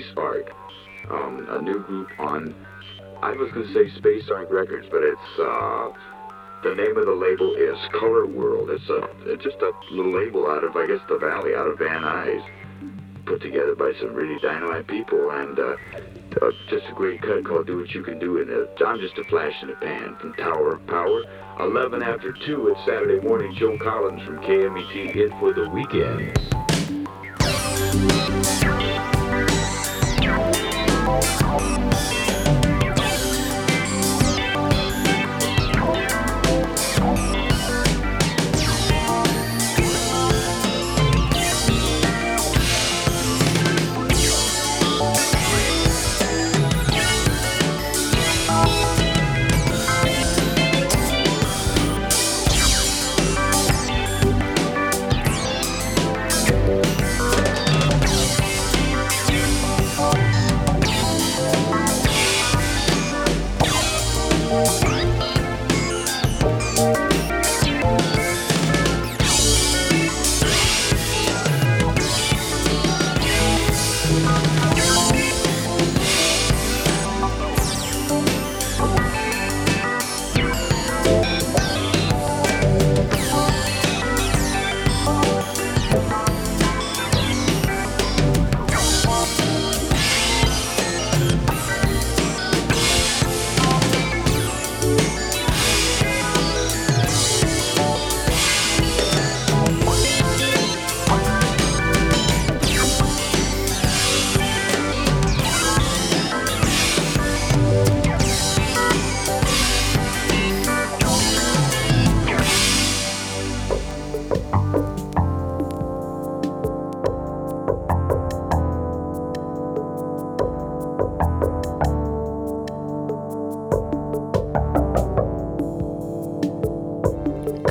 Space Ark, um, a new group on, I was going to say Space Ark Records, but it's, uh, the name of the label is Color World. It's a it's just a little label out of I guess the Valley, out of Van Nuys, put together by some really dynamite people, and uh, uh, just a great cut called "Do What You Can Do." And uh, I'm just a flash in the pan from Tower of Power. 11 after 2, it's Saturday morning. Joe Collins from KMET in for the weekend.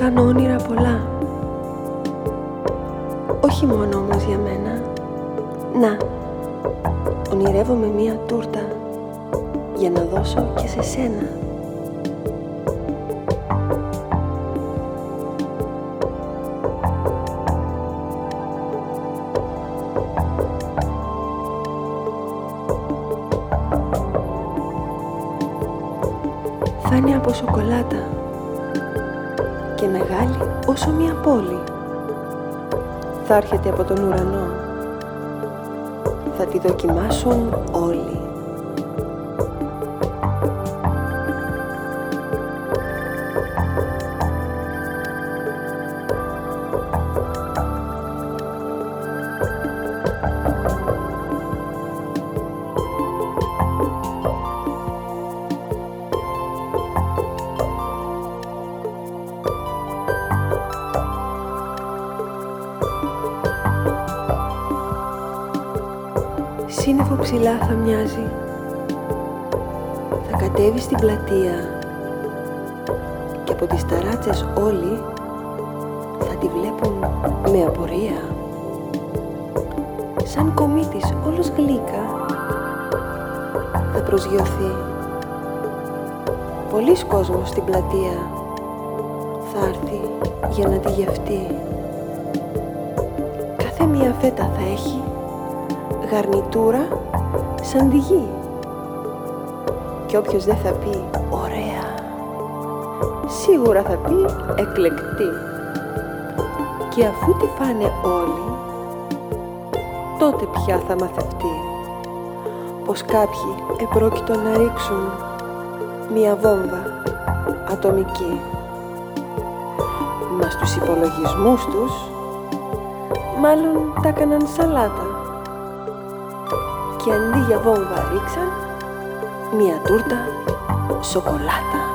Κάνω όνειρα πολλά. Όχι μόνο όμως για μένα. Να, ονειρεύομαι μία τούρτα για να δώσω και σε σένα. Φάνη από σοκολάτα θα έρχεται από τον ουρανό. Θα τη δοκιμάσουν όλοι. Ψηλά θα μοιάζει. Θα κατέβει στην πλατεία και από τις ταράτσες όλοι θα τη βλέπουν με απορία. Σαν κομίτης όλος γλύκα θα προσγειωθεί. Πολλοί κόσμος στην πλατεία θα έρθει για να τη γευτεί. Κάθε μία φέτα θα έχει γαρνιτούρα σαν τη γη. Και όποιος δεν θα πει ωραία, σίγουρα θα πει εκλεκτή. Και αφού τη φάνε όλοι, τότε πια θα μαθευτεί πως κάποιοι επρόκειτο να ρίξουν μία βόμβα ατομική. Μας στους υπολογισμούς τους μάλλον τα έκαναν σαλάτα και αντί για βόμβα ρίξαν μία τούρτα σοκολάτα.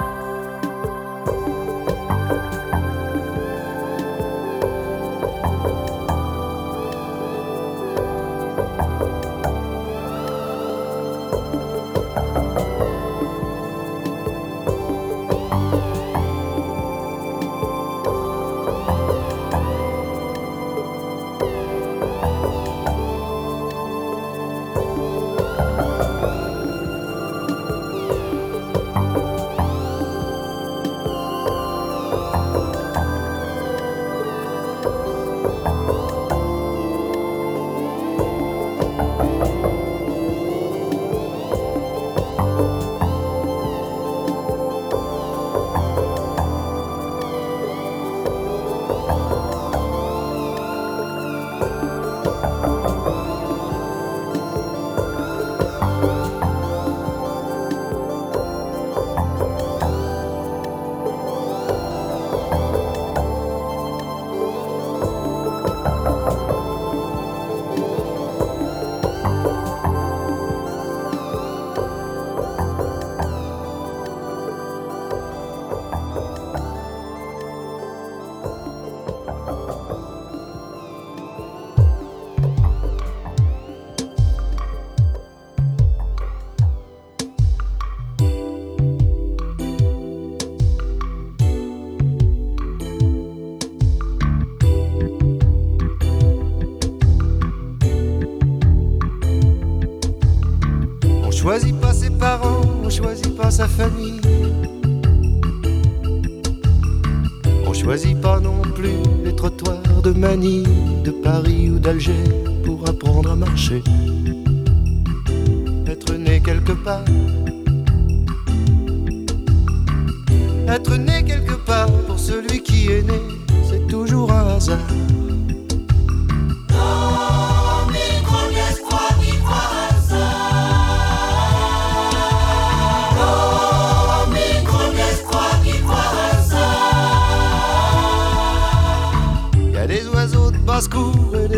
Famille. On choisit pas non plus les trottoirs de Manille, de Paris ou d'Alger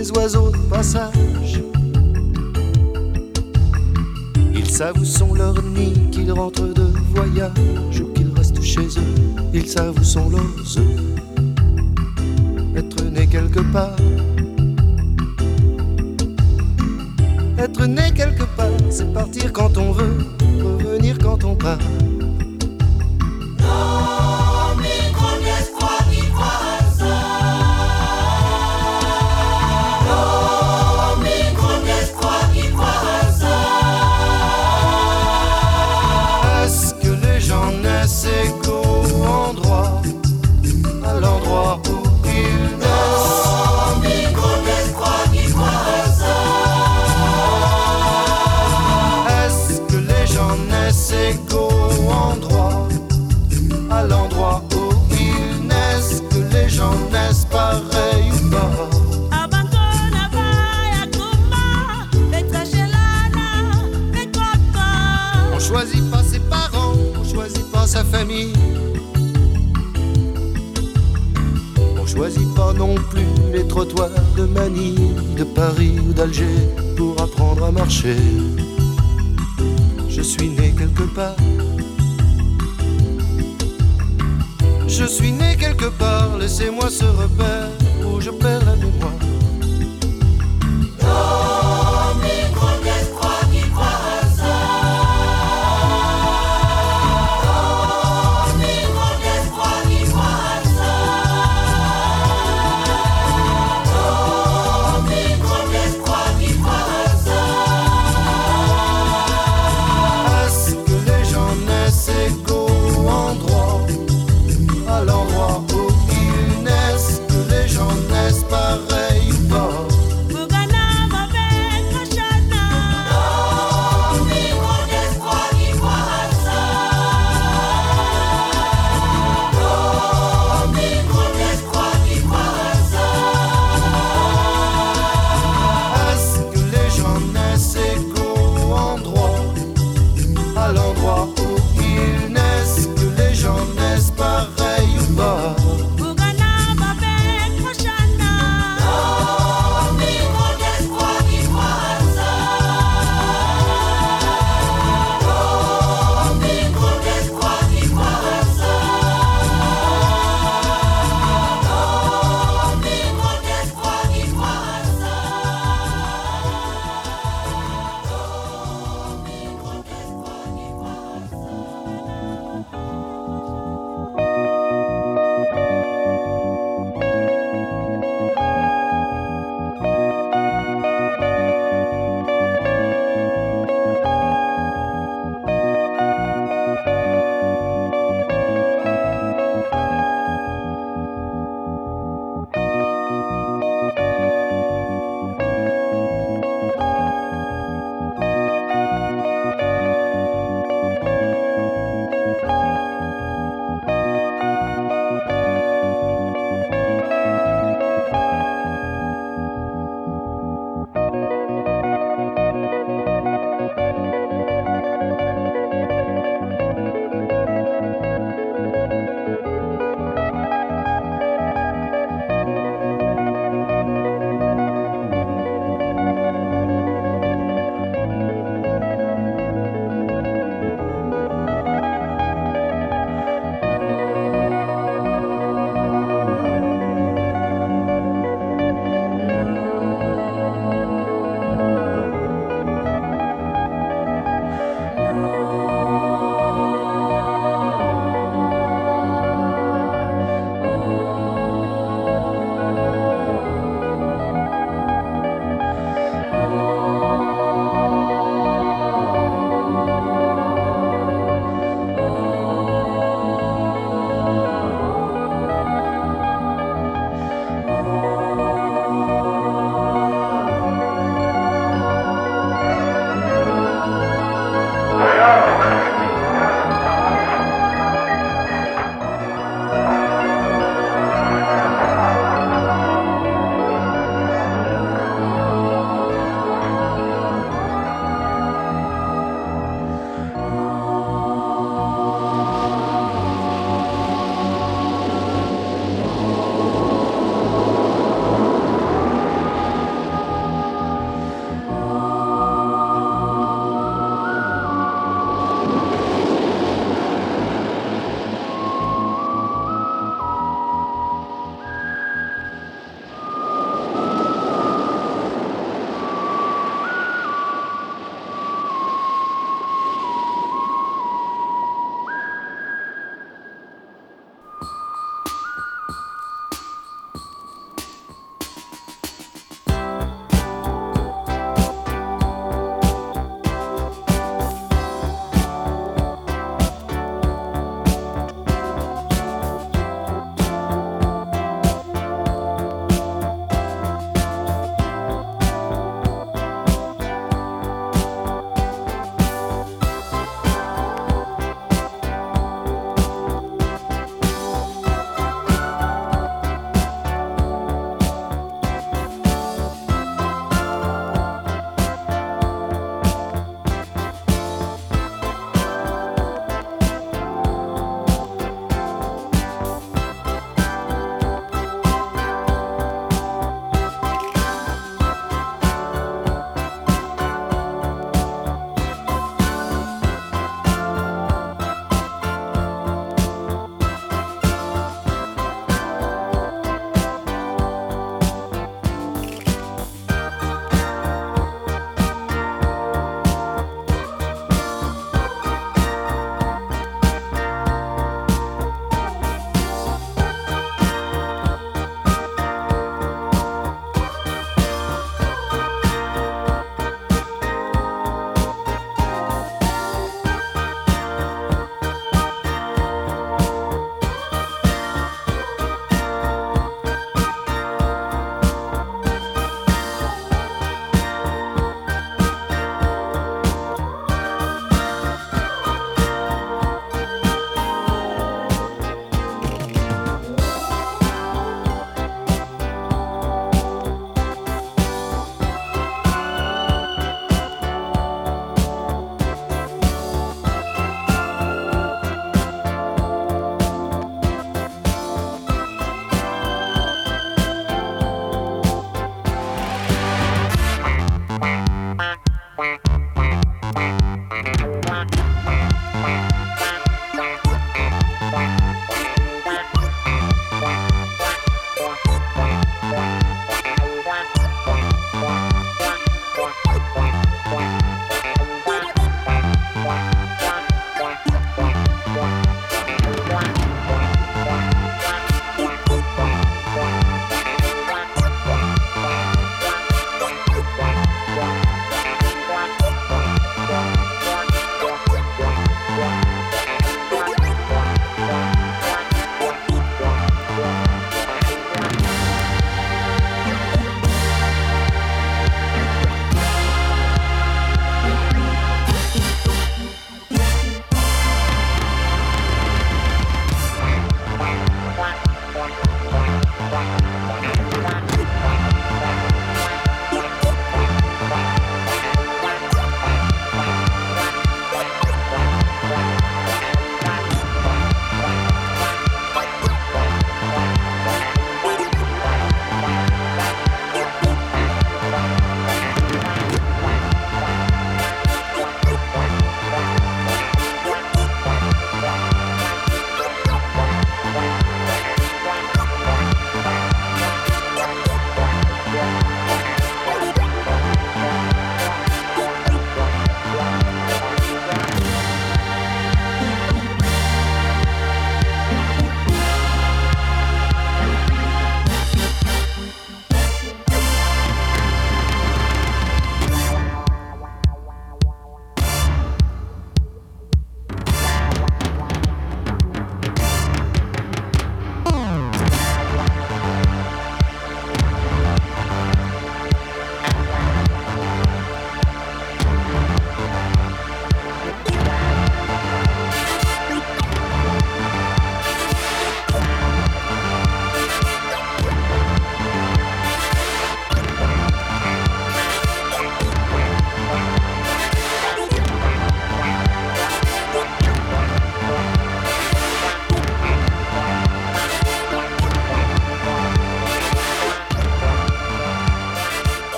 des oiseaux de passage. Ils savent où sont leurs nids, qu'ils rentrent de voyage ou qu'ils restent chez eux. Ils savent où sont leurs œufs. Être né quelque part. Être né quelque part, c'est partir quand on veut, revenir quand on part. Paris ou d'Alger pour apprendre à marcher. Je suis né quelque part. Je suis né quelque part, laissez-moi ce repère où je perds la mémoire.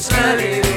Smelling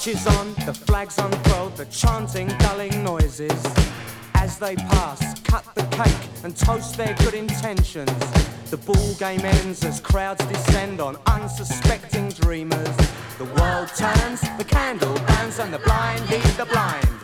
marches on, the flags unfurl, the chanting dulling noises. As they pass, cut the cake and toast their good intentions. The ball game ends as crowds descend on unsuspecting dreamers. The world turns, the candle burns, and the blind lead the blind.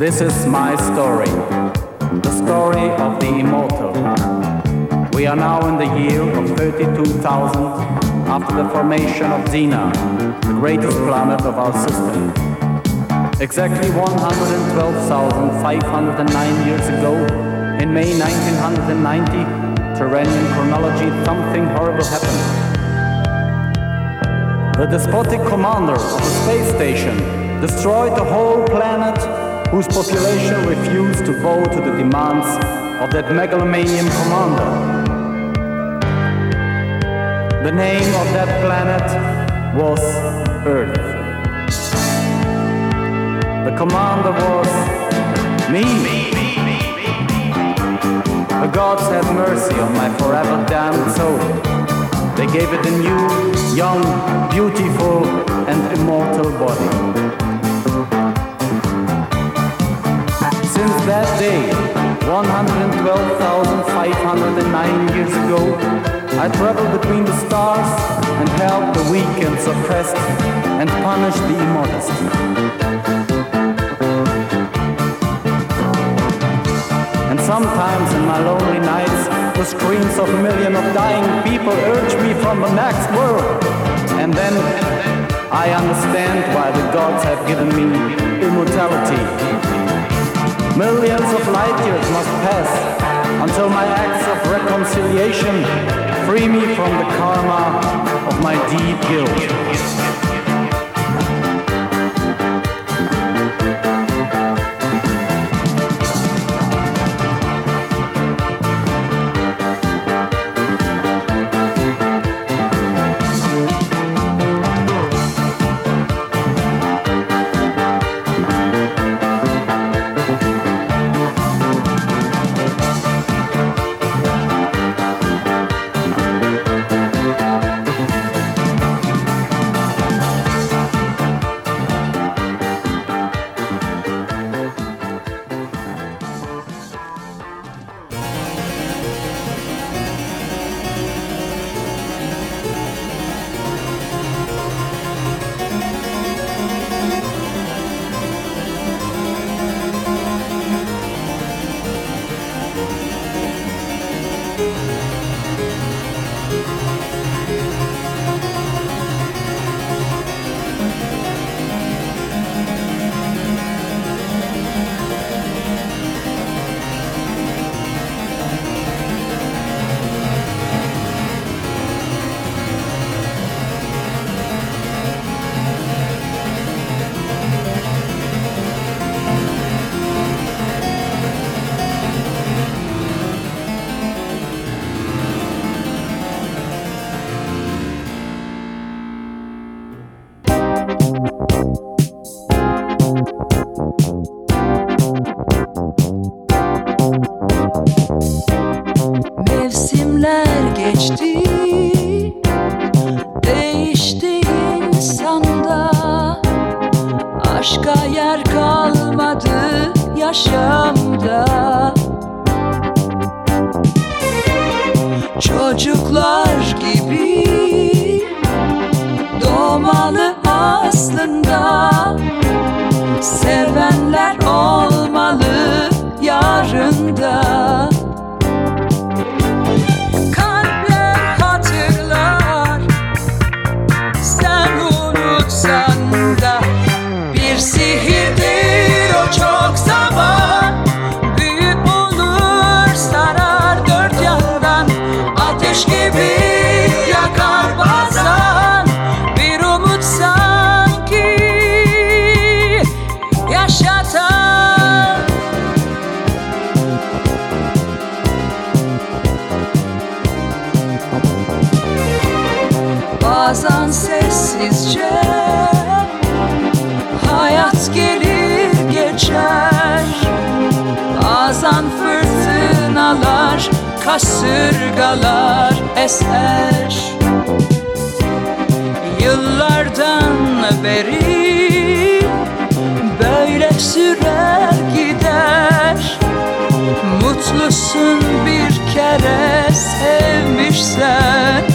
This is my story, the story of the immortal. We are now in the year of 32,000 after the formation of Xena, the greatest planet of our system. Exactly 112,509 years ago, in May 1990, Terranian chronology, something horrible happened. The despotic commander of the space station destroyed the whole planet whose population refused to bow to the demands of that megalomanian commander. The name of that planet was Earth. The commander was me. The gods have mercy on my forever damned soul. They gave it a new, young, beautiful, and immortal body. Since that day, 112,509 years ago, I traveled between the stars and helped the weak and suppressed and punished the immodest. And sometimes in my lonely nights, the screams of a million of dying people urge me from the next world. And then I understand why the gods have given me immortality. Millions of light years must pass until my acts of reconciliation free me from the karma of my deep guilt. Mevsimler geçti. Değişti insanda. Aşka yer kalmadı yaşamda. Çocuklar gibi Doğmalı aslında. Sevenler olmalı yarında Kasırgalar eser. Yıllardan beri Böyle sürer gider. Mutlusun bir kere sevmişsen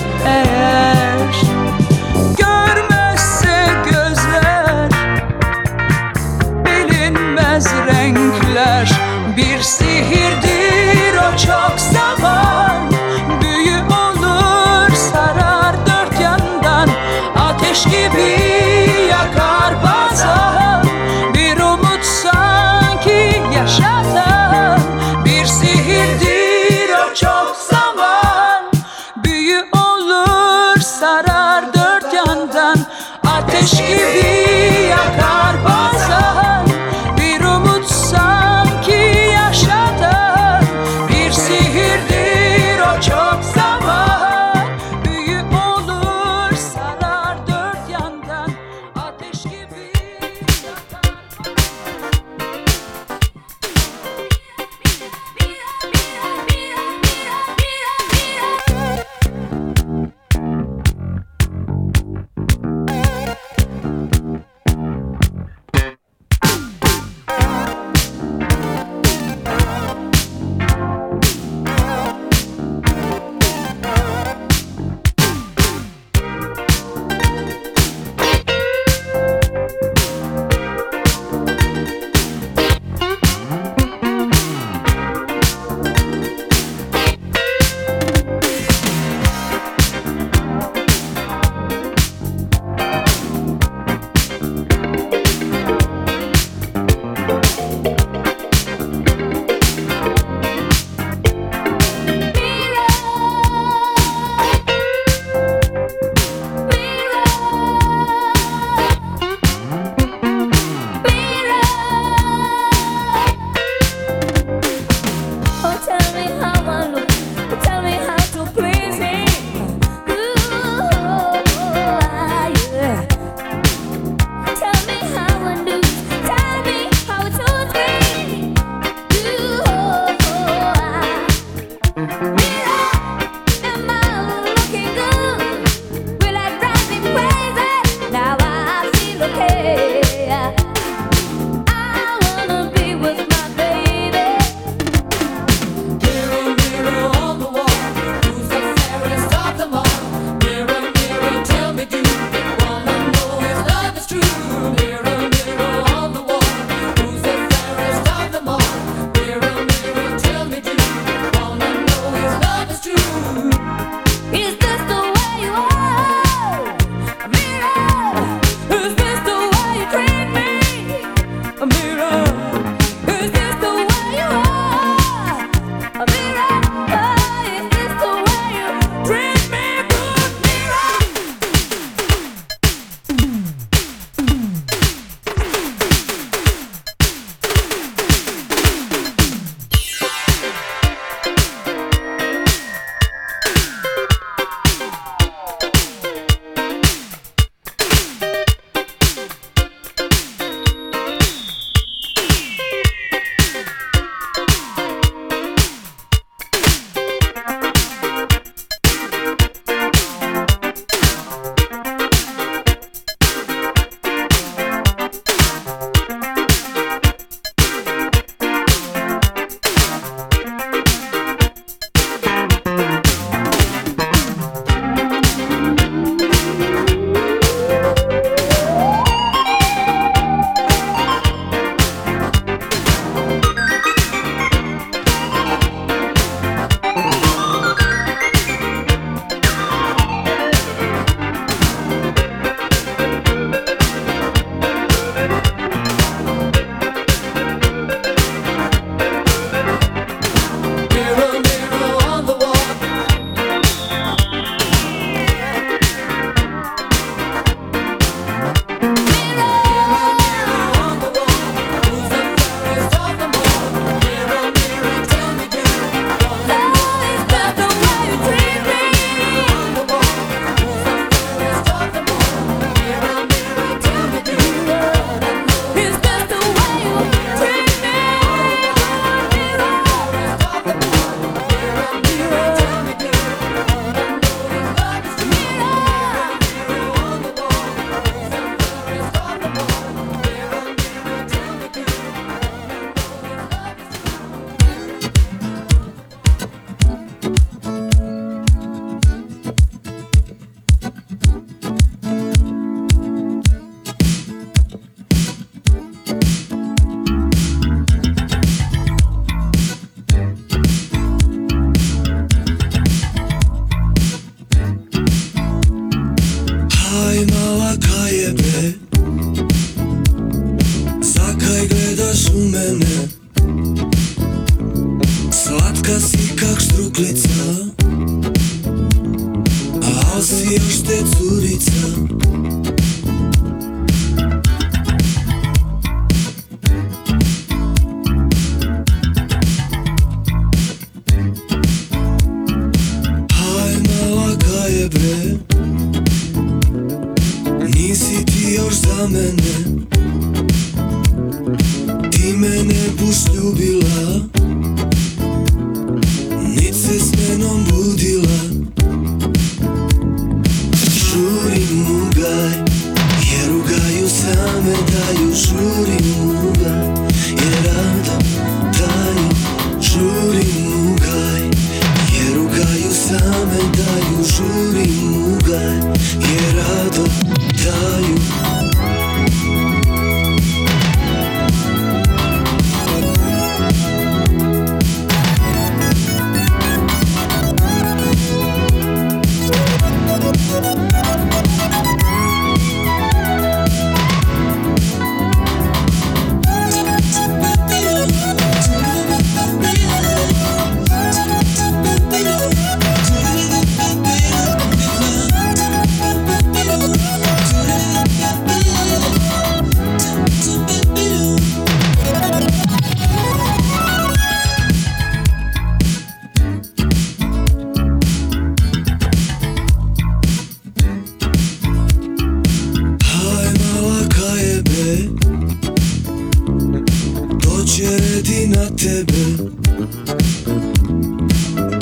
na tebe.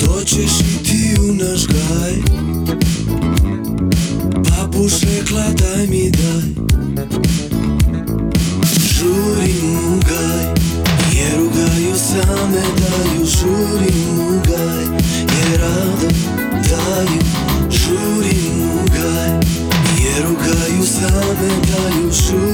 Doćeš i ti u naš gaj Papuš rekla daj mi daj. Žurim u gaj Jer u gaju same daju. Žurim u gaj Jer rado daju. Žurim u gaj Jer u gaju same daju. Žurim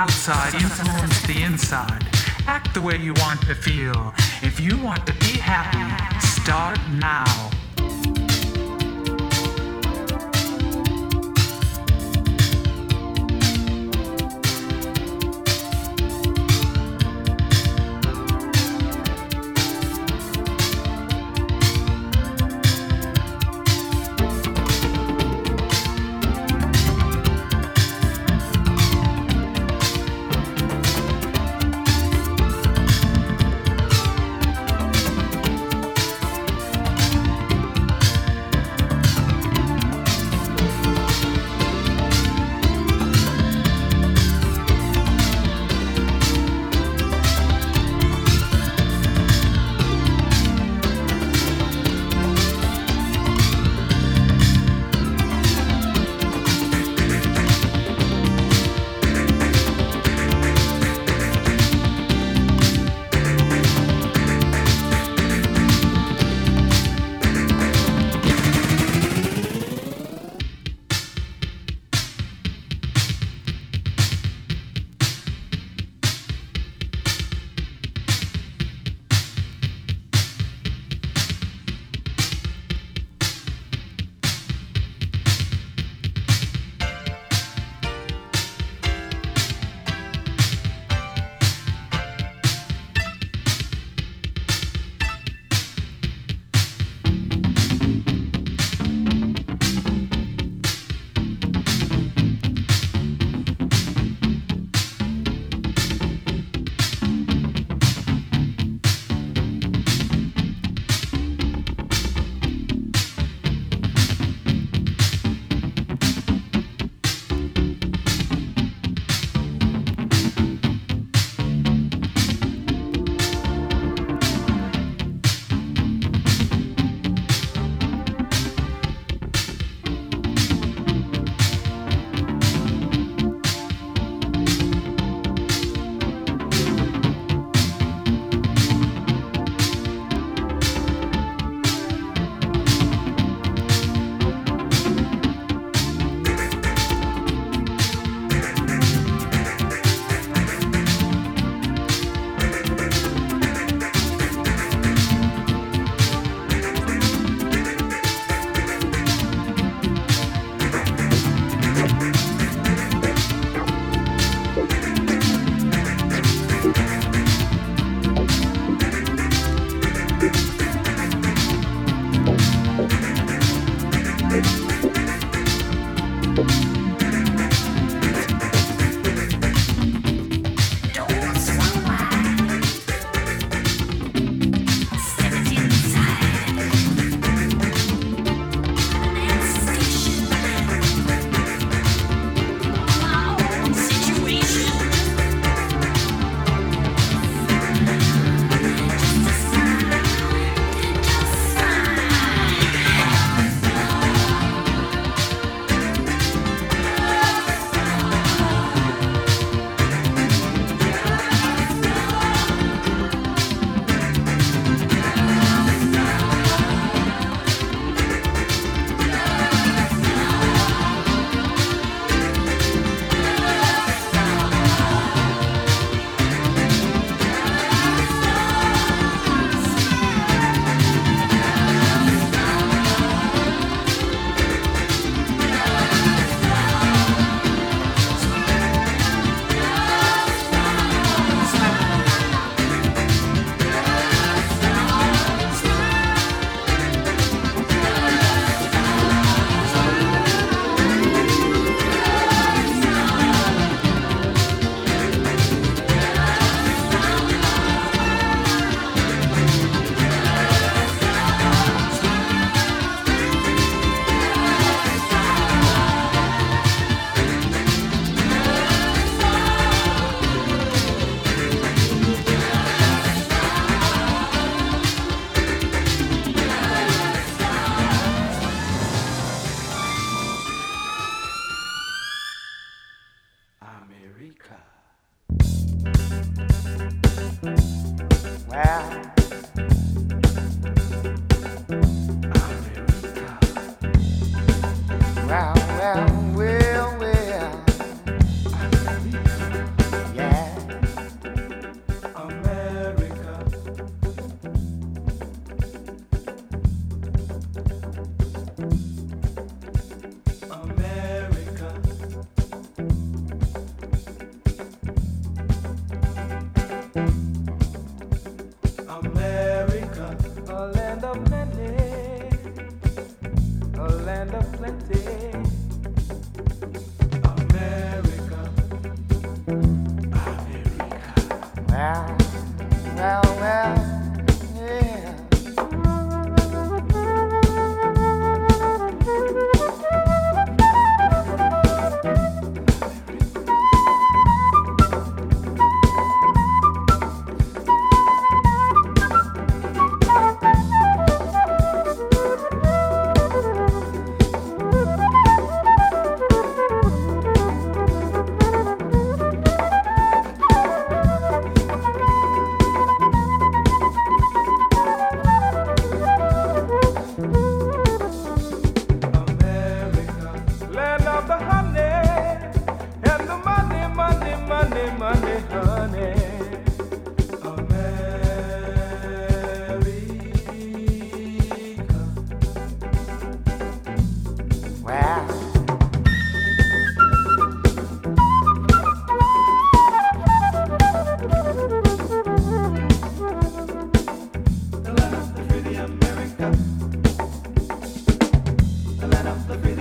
outside influence the inside. Act the way you want to feel. If you want to be happy, start now.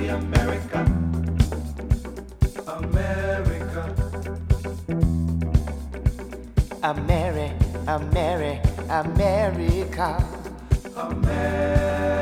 America. America. Ameri, Ameri, America. America.